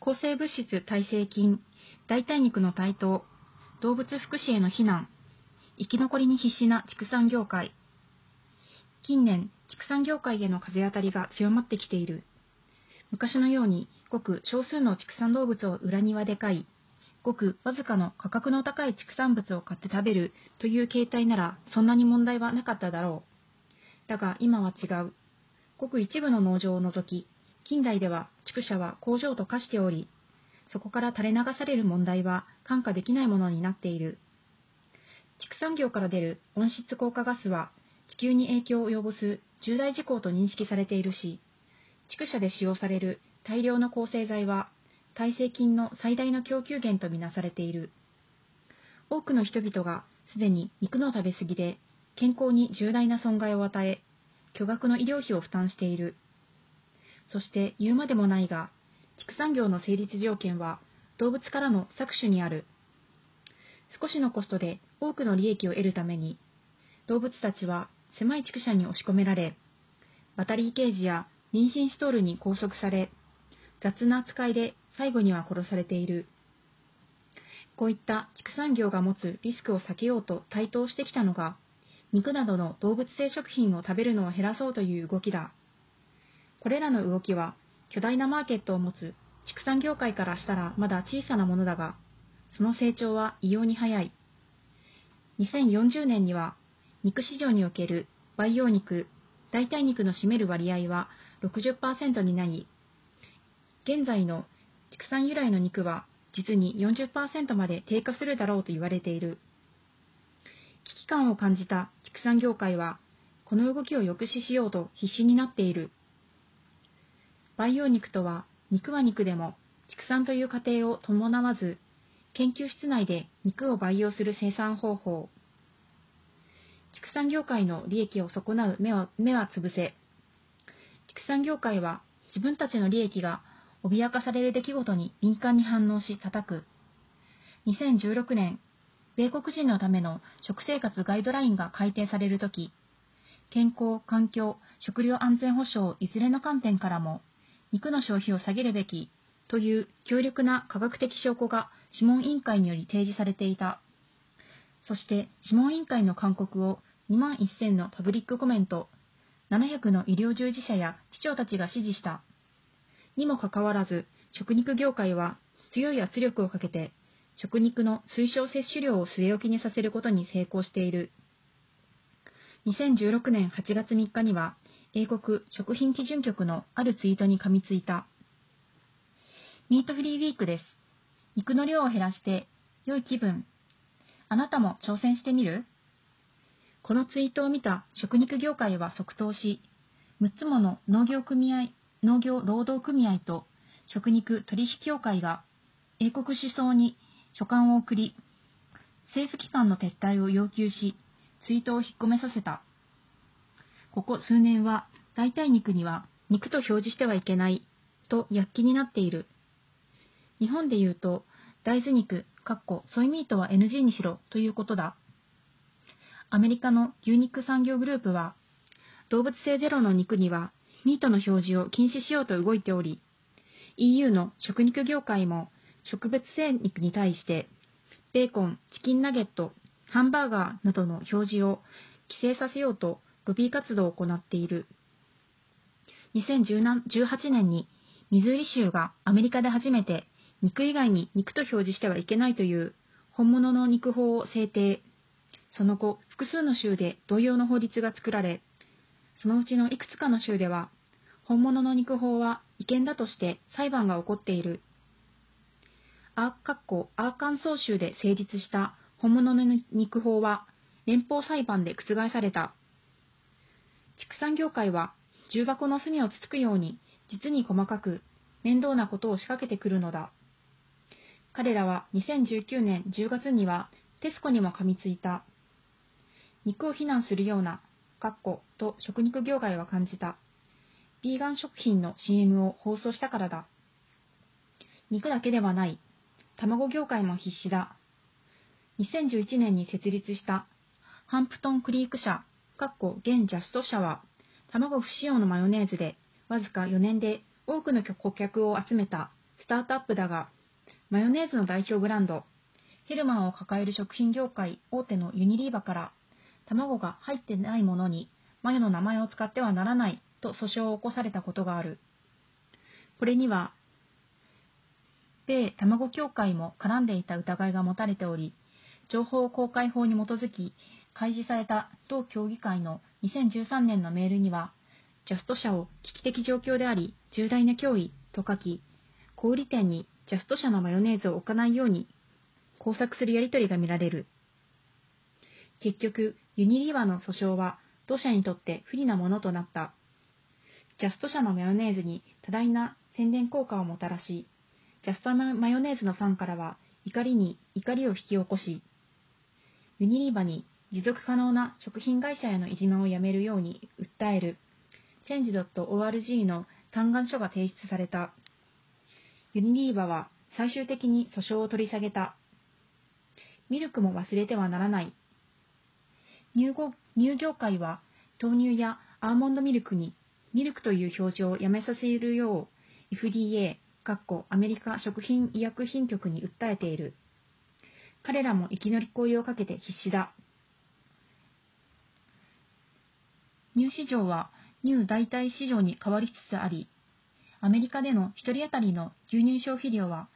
抗生物質耐性菌、代替肉の台頭、動物福祉への非難、生き残りに必死な畜産業界。近年、畜産業界への風当たりが強まってきている。昔のように、ごく少数の畜産動物を裏庭で飼い、ごくわずかの価格の高い畜産物を買って食べるという形態ならそんなに問題はなかっただろう。だが今は違う。ごく一部の農場を除き、近代では畜舎は工場と化しており、そこから垂れ流される問題は看過できないものになっている。畜産業から出る温室効果ガスは地球に影響を及ぼす重大事項と認識されているし、畜舎で使用される大量の抗生剤は耐性菌の最大の供給源とみなされている。多くの人々がすでに肉の食べ過ぎで健康に重大な損害を与え、巨額の医療費を負担している。そして言うまでもないが、畜産業の成立条件は動物からの搾取にある。少しのコストで多くの利益を得るために、動物たちは狭い畜舎に押し込められ、バタリーケージや妊娠ストールに拘束され、雑な扱いで最後には殺されている。こういった畜産業が持つリスクを避けようと台頭してきたのが、肉などの動物性食品を食べるのを減らそうという動きだ。これらの動きは巨大なマーケットを持つ畜産業界からしたらまだ小さなものだが、その成長は異様に早い。2040年には肉市場における培養肉、代替肉の占める割合は60%になり、現在の畜産由来の肉は実に40%まで低下するだろうと言われている。危機感を感じた畜産業界は、この動きを抑止しようと必死になっている。培養肉とは、肉は肉でも畜産という過程を伴わず、研究室内で肉を培養する生産方法。畜産業界の利益を損なう目は目は潰せ。畜産業界は自分たちの利益が脅かされる出来事に敏感に反応し叩く。2016年、米国人のための食生活ガイドラインが改定されるとき、健康、環境、食料安全保障いずれの観点からも、肉の消費を下げるべきという強力な科学的証拠が諮問委員会により提示されていた。そして諮問委員会の勧告を2万1000のパブリックコメント、700の医療従事者や市長たちが支持した。にもかかわらず、食肉業界は強い圧力をかけて、食肉の推奨摂取量を据え置きにさせることに成功している。2016年8月3日には、英国食品基準局のあるツイートに噛みついた。ミートフリーウィークです。肉の量を減らして良い気分。あなたも挑戦してみる？このツイートを見た食肉業界は即答し、6つもの農業組合農業労働組合と食肉取引協会が英国首相に書簡を送り、政府機関の撤退を要求し、ツイートを引っ込めさせた。ここ数年は代替肉には肉と表示してはいけないと躍起になっている。日本で言うと大豆肉、かっこソイミートは NG にしろということだ。アメリカの牛肉産業グループは動物性ゼロの肉にはミートの表示を禁止しようと動いており、EU の食肉業界も植物性肉に対して、ベーコン、チキンナゲット、ハンバーガーなどの表示を規制させようとロビー活動を行っている。2018年にミズーリ州がアメリカで初めて肉以外に肉と表示してはいけないという本物の肉法を制定。その後、複数の州で同様の法律が作られ、そのうちのいくつかの州では、本物の肉法は違憲だとして裁判が起こっている。アーカッコアーカンソー州で成立した本物の肉法は連邦裁判で覆された。畜産業界は重箱の隅をつつくように実に細かく面倒なことを仕掛けてくるのだ。彼らは2019年10月にはテスコにも噛みついた。肉を非難するようなかっこと食肉業界は感じた。ビーガン食品の CM を放送したからだ。肉だけではない。卵業界も必死だ。2011年に設立したハンプトンクリーク社、かっこ現ジャスト社は、卵不使用のマヨネーズでわずか4年で多くの顧客を集めたスタートアップだが、マヨネーズの代表ブランド、ヘルマンを抱える食品業界大手のユニリーバから、卵が入ってないものにマヨの名前を使ってはならないと訴訟を起こされたことがある。これには、米卵協会も絡んでいた疑いが持たれており、情報公開法に基づき開示された同協議会の2013年のメールには、ジャスト社を危機的状況であり、重大な脅威と書き、小売店にジャスト社のマヨネーズを置かないように工作するやり取りが見られる。結局、ユニリーバの訴訟は、同社にとって不利なものとなった。ジャスト社のマヨネーズに多大な宣伝効果をもたらし、ジャストマヨネーズのファンからは怒りに怒りを引き起こし、ユニリーバに持続可能な食品会社へのいじめをやめるように訴える Change.org の嘆願書が提出された。ユニリーバは最終的に訴訟を取り下げた。ミルクも忘れてはならない。乳業界は豆乳やアーモンドミルクにミルクという表示をやめさせるよう FDA、アメリカ食品医薬品局に訴えている。彼らも生き乗り越えをかけて必死だ。乳市場は乳代替市場に変わりつつあり、アメリカでの1人当たりの牛乳消費量は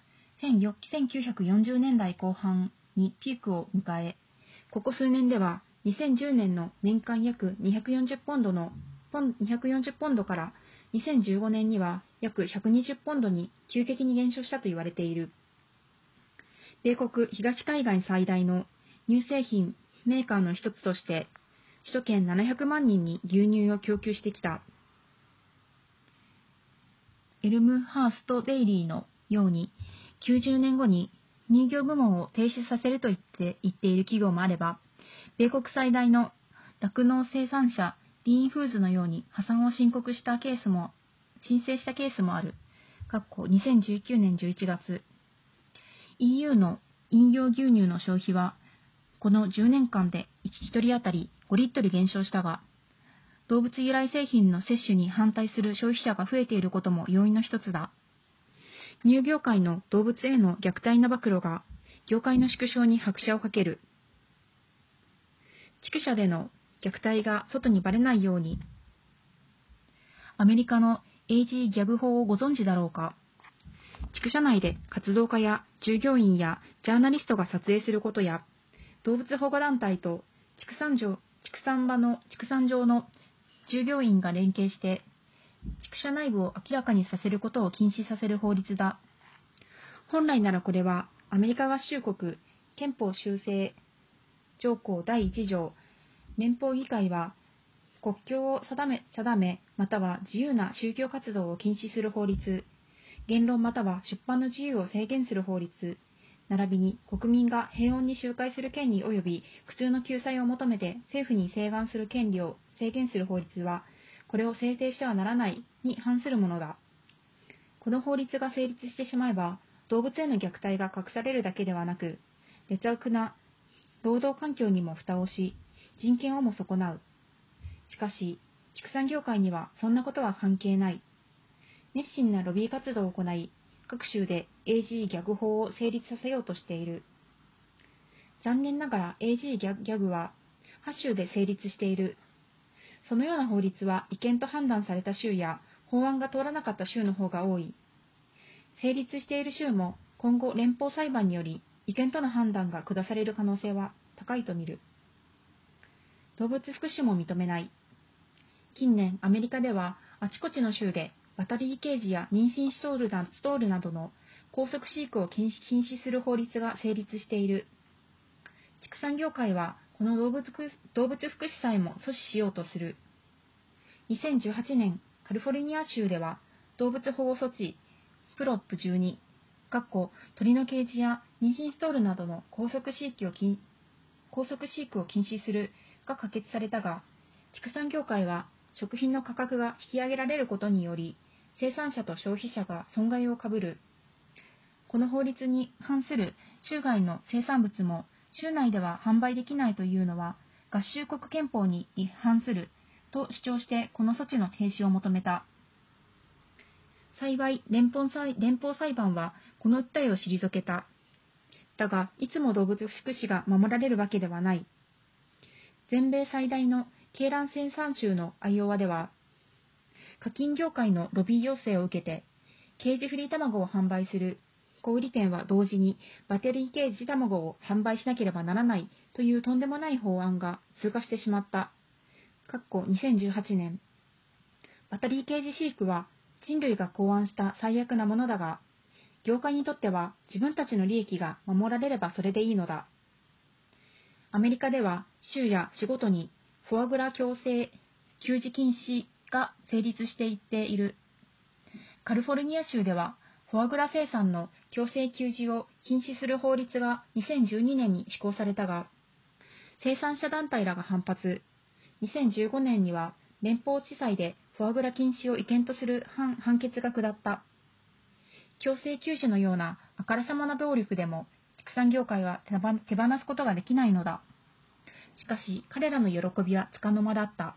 1940年代後半にピークを迎え、ここ数年では2010年の年間約240ポンドの240ポンドから2015年には約120ポンドに急激に減少したと言われている。米国東海岸最大の乳製品メーカーの一つとして、首都圏700万人に牛乳を供給してきた。エルムハースト・デイリーのように、90年後に乳業部門を停止させると言って言っている企業もあれば、米国最大の酪農生産者ディーンフーズのように破産を申告したケースも、申請したケースもある。2019年11月。EU の飲料牛乳の消費は、この10年間で1人当たり5リットル減少したが、動物由来製品の摂取に反対する消費者が増えていることも要因の一つだ。乳業界の動物への虐待の暴露が、業界の縮小に拍車をかける。畜舎での虐待が外にばれないように、アメリカの AG ギャグ法をご存知だろうか畜舎内で活動家や従業員やジャーナリストが撮影することや、動物保護団体と畜産場畜産場の畜産場の従業員が連携して、畜舎内部を明らかにさせることを禁止させる法律だ。本来ならこれは、アメリカ合衆国憲法修正条項第1条、連邦議会は、国境を定め定め、または自由な宗教活動を禁止する法律、言論または出版の自由を制限する法律、並びに国民が平穏に集会する権利及び苦痛の救済を求めて政府に請願する権利を制限する法律は、これを制定してはならないに反するものだ。この法律が成立してしまえば、動物への虐待が隠されるだけではなく、劣悪な労働環境にも蓋をし、人権をも損なう。しかし、畜産業界にはそんなことは関係ない。熱心なロビー活動を行い、各州で AG ギャグ法を成立させようとしている。残念ながら AG ギャグは8州で成立している。そのような法律は違憲と判断された州や法案が通らなかった州の方が多い。成立している州も今後連邦裁判により違憲との判断が下される可能性は高いと見る。動物福祉も認めない。近年、アメリカではあちこちの州でバタリーケージや妊娠ストールなストールなどの高速飼育を禁止する法律が成立している。畜産業界はこの動物動物福祉さえも阻止しようとする。2018年、カリフォルニア州では動物保護措置プロップ12鳥のケージや妊娠ストールなどの高速飼育を禁高速飼育を禁止するが可決されたが、畜産業界は食品の価格が引き上げられることにより、生産者と消費者が損害をかぶる。この法律に反する州外の生産物も州内では販売できないというのは合衆国憲法に違反すると主張してこの措置の停止を求めた。幸い連邦裁連邦裁判はこの訴えを退けた。だが、いつも動物福祉が守られるわけではない。全米最大の鶏卵生産州のアイオワでは、課金業界のロビー要請を受けて、ケージフリー卵を販売する小売店は同時にバッテリーケージ卵を販売しなければならないというとんでもない法案が通過してしまった。かっこ2018年。バッテリーケージ飼育は人類が考案した最悪なものだが、業界にとっては自分たちの利益が守られればそれでいいのだ。アメリカでは州や仕事にフォアグラ強制給仕禁止が成立していっている。カリフォルニア州ではフォアグラ生産の強制給仕を禁止する法律が2012年に施行されたが、生産者団体らが反発、2015年には連邦地裁でフォアグラ禁止を違憲とする判決が下った。強制休止のようなあからさまな暴力でも畜産業界は手放すことができないのだ。しかし彼らの喜びはつかの間だった。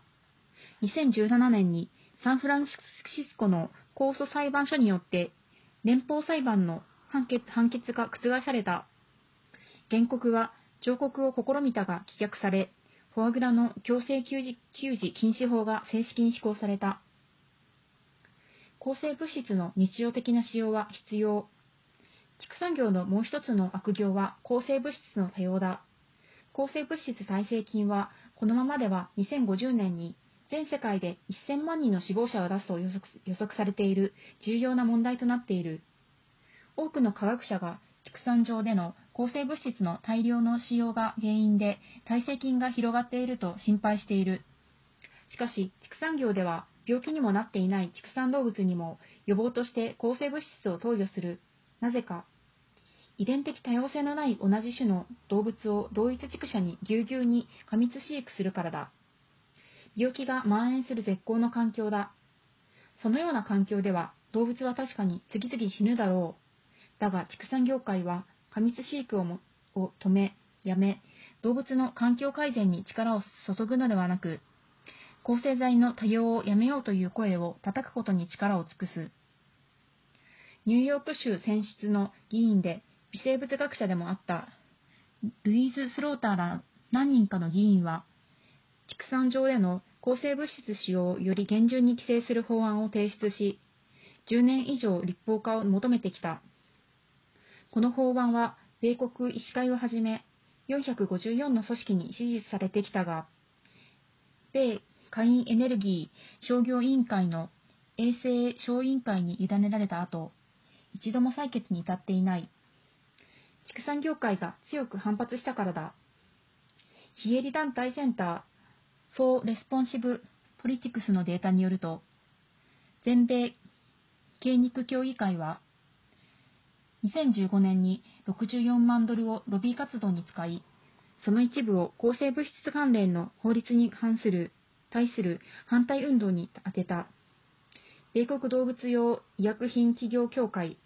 2017年にサンフランシスコの控訴裁判所によって連邦裁判の判決判決が覆された。原告は上告を試みたが棄却され、フォアグラの強制給仕給仕禁止法が正式に施行された。抗生物質の日常的な使用は必要。畜産業のもう一つの悪行は抗生物質の多用だ。抗生物質耐性菌はこのままでは2050年に全世界で1000万人の死亡者を出すと予測されている重要な問題となっている。多くの科学者が畜産上での抗生物質の大量の使用が原因で耐性菌が広がっていると心配している。しかし、畜産業では病気にもなっていない畜産動物にも予防として抗生物質を投与する。なぜか。遺伝的多様性のない同じ種の動物を同一畜舎にぎゅうぎゅうに過密飼育するからだ。病気が蔓延する絶好の環境だ。そのような環境では動物は確かに次々死ぬだろう。だが畜産業界は過密飼育をもを止め、やめ、動物の環境改善に力を注ぐのではなく、抗生剤の多用をやめようという声を叩くことに力を尽くす。ニューヨーク州選出の議員で微生物学者でもあったルイーズ・スローターら何人かの議員は、畜産上での抗生物質使用をより厳重に規制する法案を提出し、10年以上立法化を求めてきた。この法案は、米国医師会をはじめ、454の組織に支持されてきたが、米下院エネルギー商業委員会の衛生小委員会に委ねられた後、一度も採決に至っていない。畜産業界が強く反発したからだ。非営利団体センター for Responsive Politics のデータによると、全米経肉協議会は、2015年に64万ドルをロビー活動に使い、その一部を抗生物質関連の法律に反する、対する反対運動に充てた。米国動物用医薬品企業協会、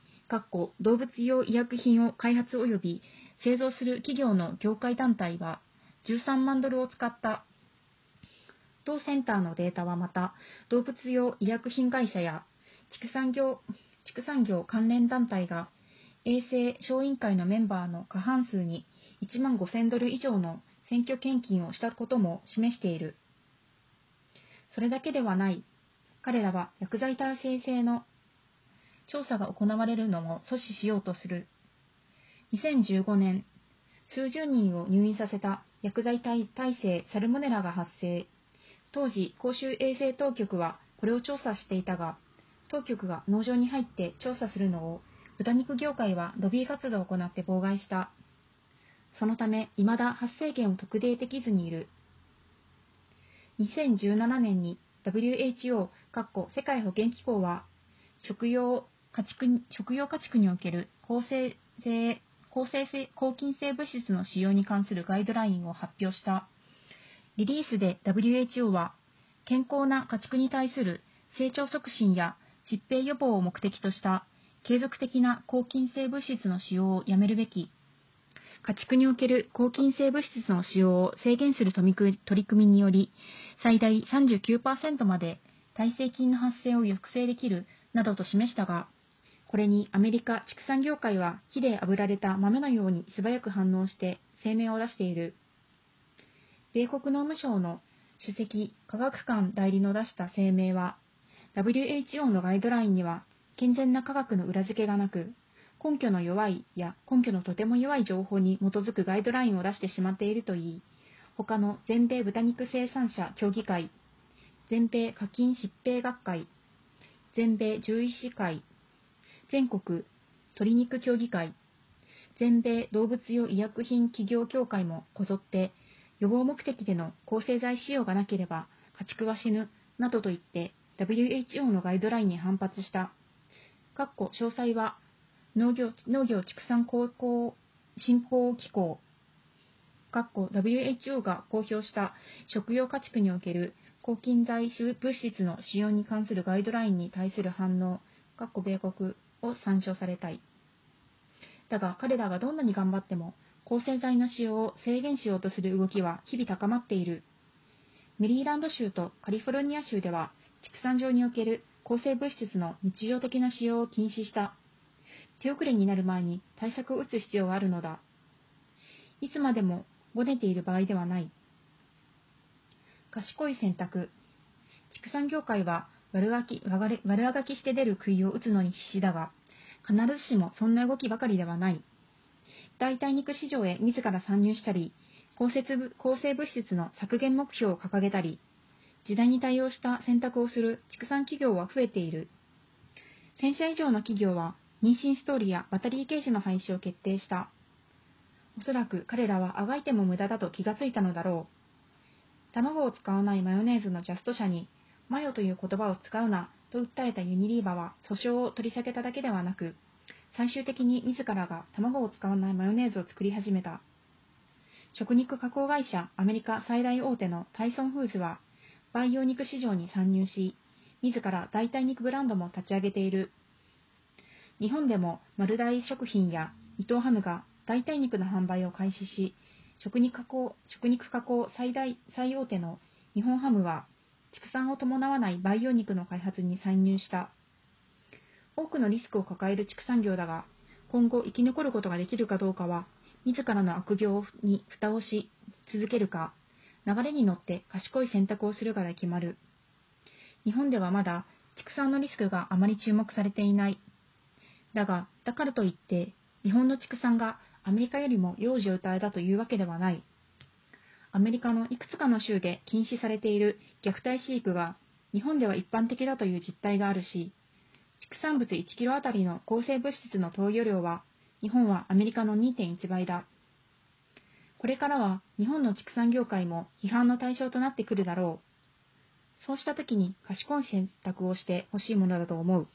動物用医薬品を開発及び製造する企業の業界団体は13万ドルを使った同センターのデータはまた、動物用医薬品会社や畜産業畜産業関連団体が衛生小委員会のメンバーの過半数に1万5000ドル以上の選挙献金をしたことも示している。それだけではない。彼らは薬剤耐性性の調査が行われるのも阻止しようとする。2015年、数十人を入院させた薬剤耐性サルモネラが発生。当時、公衆衛生当局はこれを調査していたが、当局が農場に入って調査するのを豚肉業界はロビー活動を行って妨害した。そのため、未だ発生源を特定できずにいる。2017年に WHO 世界保健機構は食用家畜食用家畜における抗生性抗生性抗菌性物質の使用に関するガイドラインを発表した。リリースで WHO は、健康な家畜に対する成長促進や疾病予防を目的とした継続的な抗菌性物質の使用をやめるべき、家畜における抗菌性物質の使用を制限する取り組みにより、最大39%まで耐性菌の発生を抑制できるなどと示したが、これにアメリカ畜産業界は火で炙られた豆のように素早く反応して声明を出している。米国農務省の首席科学官代理の出した声明は、WHO のガイドラインには健全な科学の裏付けがなく、根拠の弱いや根拠のとても弱い情報に基づくガイドラインを出してしまっているといい、他の全米豚肉生産者協議会、全米課金疾病学会、全米獣医師会、全国鶏肉協議会、全米動物用医薬品企業協会もこぞって予防目的での抗生剤使用がなければ家畜は死ぬなどと言って WHO のガイドラインに反発した。かっこ詳細は農業農業畜産高校振興機構かっこ WHO が公表した食用家畜における抗菌剤物質の使用に関するガイドラインに対する反応かっこ米国を参照されたい。だが彼らがどんなに頑張っても抗生剤の使用を制限しようとする動きは日々高まっている。メリーランド州とカリフォルニア州では畜産場における抗生物質の日常的な使用を禁止した。手遅れになる前に対策を打つ必要があるのだ。いつまでもごねている場合ではない。賢い選択。畜産業界は悪あき悪あがきして出る杭を打つのに必死だが、必ずしもそんな動きばかりではない。代替肉市場へ自ら参入したり、抗生物質の削減目標を掲げたり、時代に対応した選択をする畜産企業は増えている。1000社以上の企業は妊娠ストーリーやバタリーケージの廃止を決定した。おそらく彼らはあがいても無駄だと気がついたのだろう。卵を使わないマヨネーズのジャスト社に、マヨという言葉を使うなと訴えたユニリーバは訴訟を取り下げただけではなく、最終的に自らが卵を使わないマヨネーズを作り始めた。食肉加工会社アメリカ最大大手のタイソンフーズは、培養肉市場に参入し、自ら代替肉ブランドも立ち上げている。日本でも丸大食品や伊藤ハムが代替肉の販売を開始し、食肉加工食肉加工最大最大手の日本ハムは、畜産を伴わない培養肉の開発に参入した。多くのリスクを抱える畜産業だが、今後生き残ることができるかどうかは、自らの悪行に蓋をし続けるか、流れに乗って賢い選択をするかで決まる。日本ではまだ畜産のリスクがあまり注目されていない。だが、だからといって、日本の畜産がアメリカよりも幼児を歌えだというわけではない。アメリカのいくつかの州で禁止されている虐待飼育が日本では一般的だという実態があるし、畜産物1キロあたりの抗生物質の投与量は日本はアメリカの2.1倍だ。これからは日本の畜産業界も批判の対象となってくるだろう。そうした時に賢い選択をしてほしいものだと思う。